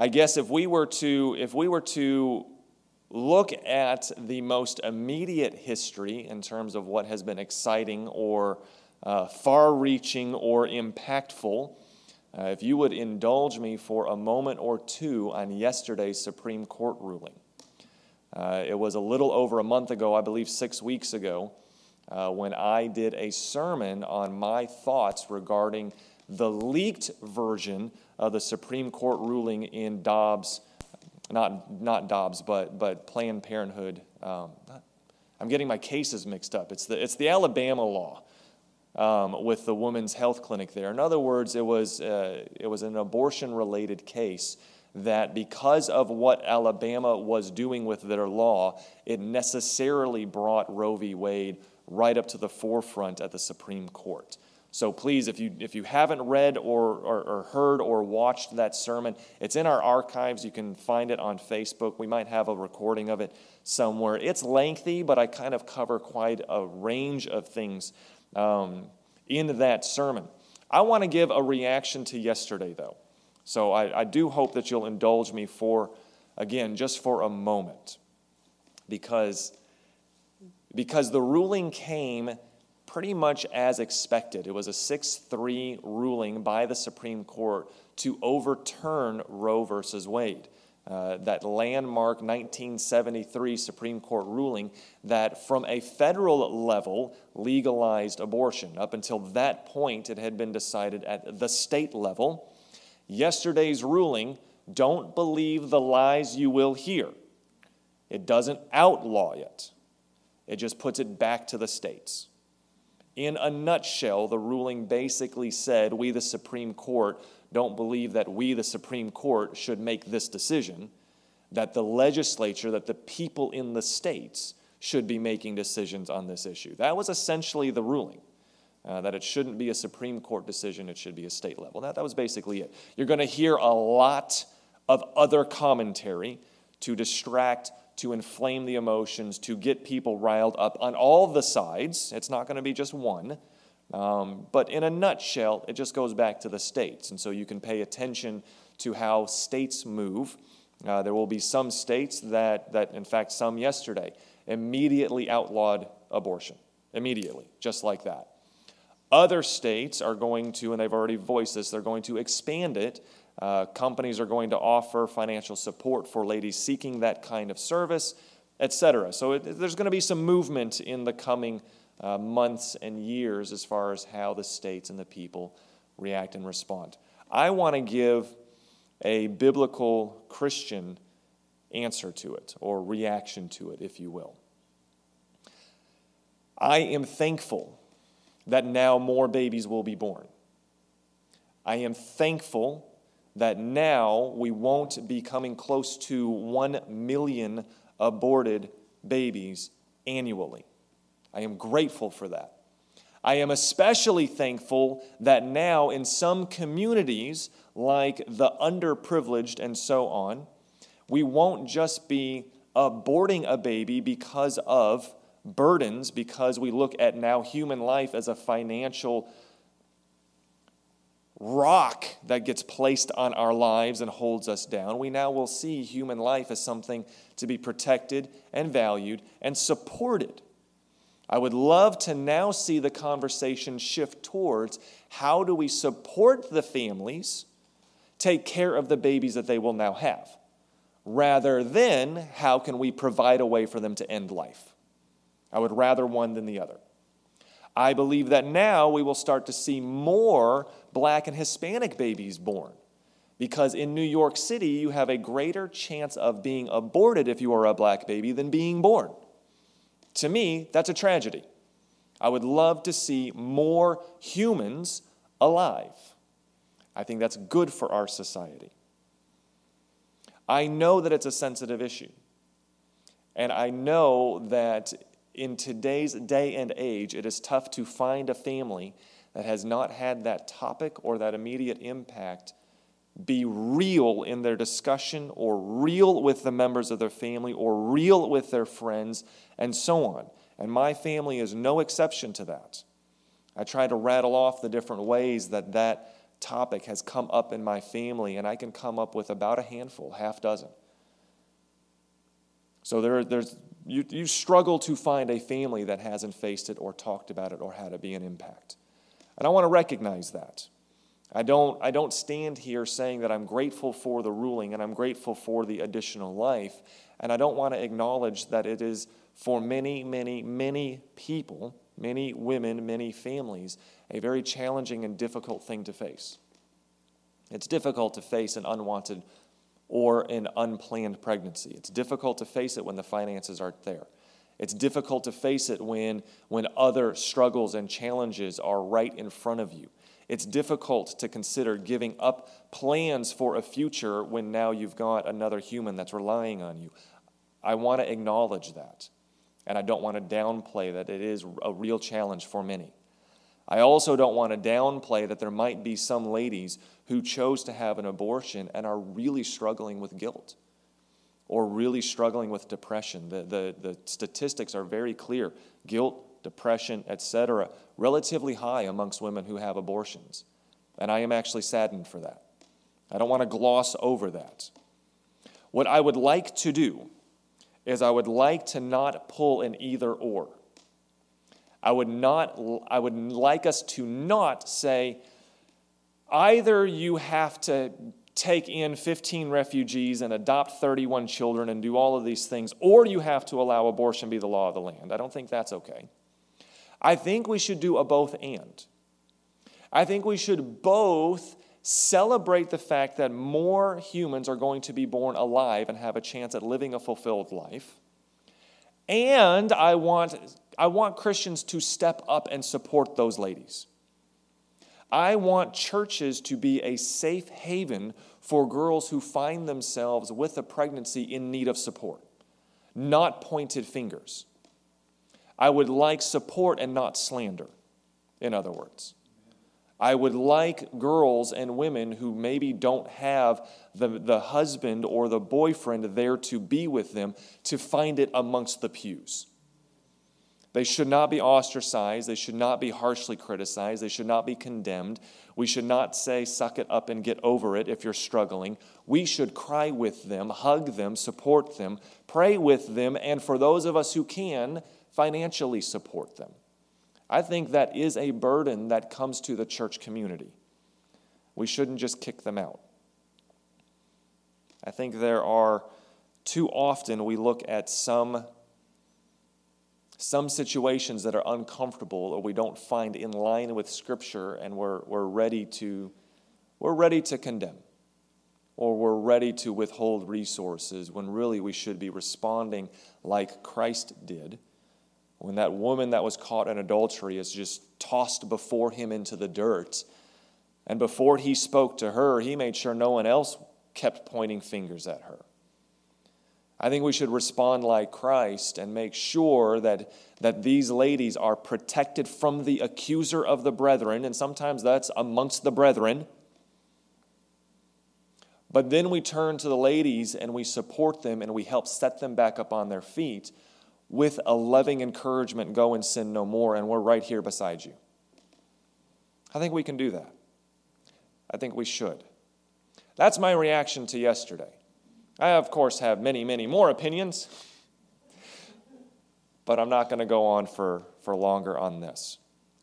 I guess if we were to if we were to look at the most immediate history in terms of what has been exciting or uh, far-reaching or impactful, uh, if you would indulge me for a moment or two on yesterday's Supreme Court ruling. Uh, it was a little over a month ago, I believe six weeks ago, uh, when I did a sermon on my thoughts regarding the leaked version of the Supreme Court ruling in Dobbs, not, not Dobbs, but, but Planned Parenthood. Um, I'm getting my cases mixed up. It's the, it's the Alabama law um, with the woman's health clinic there. In other words, it was, uh, it was an abortion related case that because of what Alabama was doing with their law, it necessarily brought Roe v. Wade right up to the forefront at the Supreme Court. So please, if you, if you haven't read or, or, or, heard or watched that sermon, it's in our archives. You can find it on Facebook. We might have a recording of it somewhere. It's lengthy, but I kind of cover quite a range of things um, in that sermon. I want to give a reaction to yesterday, though. So I, I do hope that you'll indulge me for, again, just for a moment. Because, because the ruling came pretty much as expected. It was a 6 3 ruling by the Supreme Court to overturn Roe versus Wade. Uh, that landmark 1973 Supreme Court ruling that, from a federal level, legalized abortion. Up until that point, it had been decided at the state level. Yesterday's ruling don't believe the lies you will hear. It doesn't outlaw it, it just puts it back to the states. In a nutshell, the ruling basically said we, the Supreme Court, don't believe that we, the Supreme Court, should make this decision, that the legislature, that the people in the states should be making decisions on this issue. That was essentially the ruling. Uh, that it shouldn't be a Supreme Court decision, it should be a state level. That, that was basically it. You're going to hear a lot of other commentary to distract to inflame the emotions, to get people riled up on all the sides. It's not going to be just one. Um, but in a nutshell, it just goes back to the states. And so you can pay attention to how states move. Uh, there will be some states that, that, in fact, some yesterday, immediately outlawed abortion. Immediately, just like that. Other states are going to, and they've already voiced this, they're going to expand it uh, companies are going to offer financial support for ladies seeking that kind of service, etc. So it, there's going to be some movement in the coming uh, months and years as far as how the states and the people react and respond. I want to give a biblical Christian answer to it or reaction to it, if you will. I am thankful that now more babies will be born. I am thankful that now we won't be coming close to 1 million aborted babies annually. I am grateful for that. I am especially thankful that now in some communities, like the underprivileged and so on, we won't just be aborting a baby because of burdens, because we look at now human life as a financial rock that gets placed on our lives and holds us down. We now will see human life as something to be protected and valued and supported. I would love to now see the conversation shift towards how do we support the families, take care of the babies that they will now have, rather than how can we provide a way for them to end life. I would rather one than the other. I believe that now we will start to see more black and Hispanic babies born. Because in New York City, you have a greater chance of being aborted if you are a black baby than being born. To me, that's a tragedy. I would love to see more humans alive. I think that's good for our society. I know that it's a sensitive issue. And I know that in today's day and age, it is tough to find a family that has not had that topic or that immediate impact be real in their discussion or real with the members of their family or real with their friends and so on. And my family is no exception to that. I try to rattle off the different ways that that, topic has come up in my family, and I can come up with about a handful, half dozen. So there, there's, you, you struggle to find a family that hasn't faced it or talked about it or had it be an impact. And I want to recognize that. I don't, I don't stand here saying that I'm grateful for the ruling and I'm grateful for the additional life. And I don't want to acknowledge that it is for many, many, many people, many women, many families, a very challenging and difficult thing to face. It's difficult to face an unwanted or an unplanned pregnancy. It's difficult to face it when the finances aren't there. It's difficult to face it when, when other struggles and challenges are right in front of you. It's difficult to consider giving up plans for a future when now you've got another human that's relying on you. I want to acknowledge that, and I don't want to downplay that it is a real challenge for many. I also don't want to downplay that there might be some ladies who chose to have an abortion and are really struggling with guilt or really struggling with depression. The, the, the statistics are very clear guilt, depression, etc., relatively high amongst women who have abortions. And I am actually saddened for that. I don't want to gloss over that. What I would like to do is I would like to not pull an either or. I would not I would like us to not say either you have to take in 15 refugees and adopt 31 children and do all of these things or you have to allow abortion be the law of the land. I don't think that's okay. I think we should do a both and. I think we should both celebrate the fact that more humans are going to be born alive and have a chance at living a fulfilled life. And I want I want Christians to step up and support those ladies. I want churches to be a safe haven for girls who find themselves with a pregnancy in need of support, not pointed fingers. I would like support and not slander, in other words. I would like girls and women who maybe don't have the, the husband or the boyfriend there to be with them to find it amongst the pews. They should not be ostracized. They should not be harshly criticized. They should not be condemned. We should not say, suck it up and get over it if you're struggling. We should cry with them, hug them, support them, pray with them, and for those of us who can, financially support them. I think that is a burden that comes to the church community. We shouldn't just kick them out. I think there are too often we look at some some situations that are uncomfortable or we don't find in line with Scripture and we're, we're, ready, to, we're ready to condemn or we're ready to withhold resources when really we should be responding like Christ did. When that woman that was caught in adultery is just tossed before him into the dirt. And before he spoke to her, he made sure no one else kept pointing fingers at her. I think we should respond like Christ and make sure that, that these ladies are protected from the accuser of the brethren, and sometimes that's amongst the brethren. But then we turn to the ladies and we support them and we help set them back up on their feet with a loving encouragement go and sin no more, and we're right here beside you. I think we can do that. I think we should. That's my reaction to yesterday. I, of course, have many, many more opinions, but I'm not going to go on for, for longer on this.